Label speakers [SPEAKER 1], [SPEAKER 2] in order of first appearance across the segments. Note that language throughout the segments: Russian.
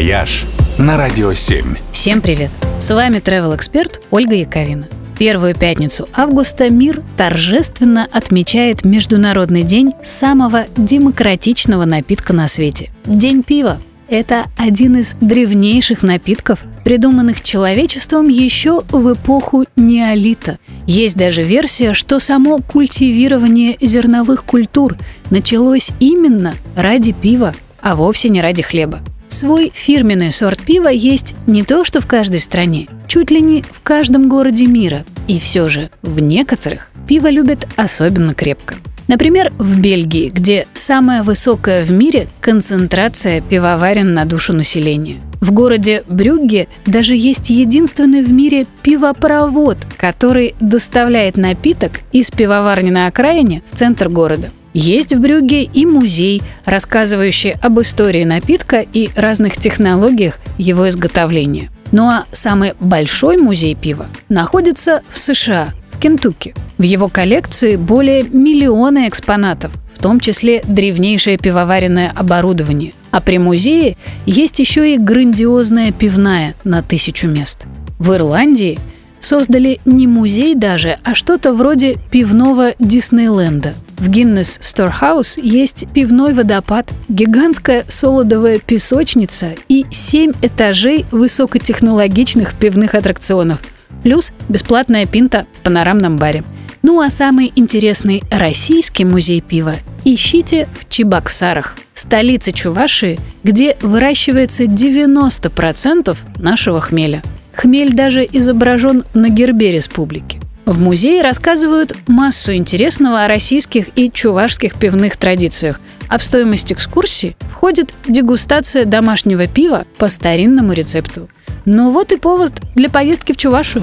[SPEAKER 1] «Вояж» на Радио 7.
[SPEAKER 2] Всем привет! С вами travel эксперт Ольга Яковина. Первую пятницу августа мир торжественно отмечает Международный день самого демократичного напитка на свете – День пива. Это один из древнейших напитков, придуманных человечеством еще в эпоху неолита. Есть даже версия, что само культивирование зерновых культур началось именно ради пива, а вовсе не ради хлеба. Свой фирменный сорт пива есть не то что в каждой стране, чуть ли не в каждом городе мира. И все же в некоторых пиво любят особенно крепко. Например, в Бельгии, где самая высокая в мире концентрация пивоварен на душу населения. В городе Брюгге даже есть единственный в мире пивопровод, который доставляет напиток из пивоварни на окраине в центр города. Есть в Брюгге и музей, рассказывающий об истории напитка и разных технологиях его изготовления. Ну а самый большой музей пива находится в США, в Кентукки. В его коллекции более миллиона экспонатов, в том числе древнейшее пивоваренное оборудование. А при музее есть еще и грандиозная пивная на тысячу мест. В Ирландии создали не музей даже, а что-то вроде пивного Диснейленда – в Гиннес Storehouse есть пивной водопад, гигантская солодовая песочница и 7 этажей высокотехнологичных пивных аттракционов, плюс бесплатная пинта в панорамном баре. Ну а самый интересный российский музей пива ищите в Чебоксарах, столице Чувашии, где выращивается 90% нашего хмеля. Хмель даже изображен на гербе республики. В музее рассказывают массу интересного о российских и чувашских пивных традициях, а в стоимость экскурсии входит дегустация домашнего пива по старинному рецепту. Ну вот и повод для поездки в Чувашию.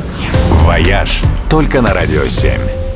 [SPEAKER 1] «Вояж» только на Радио 7.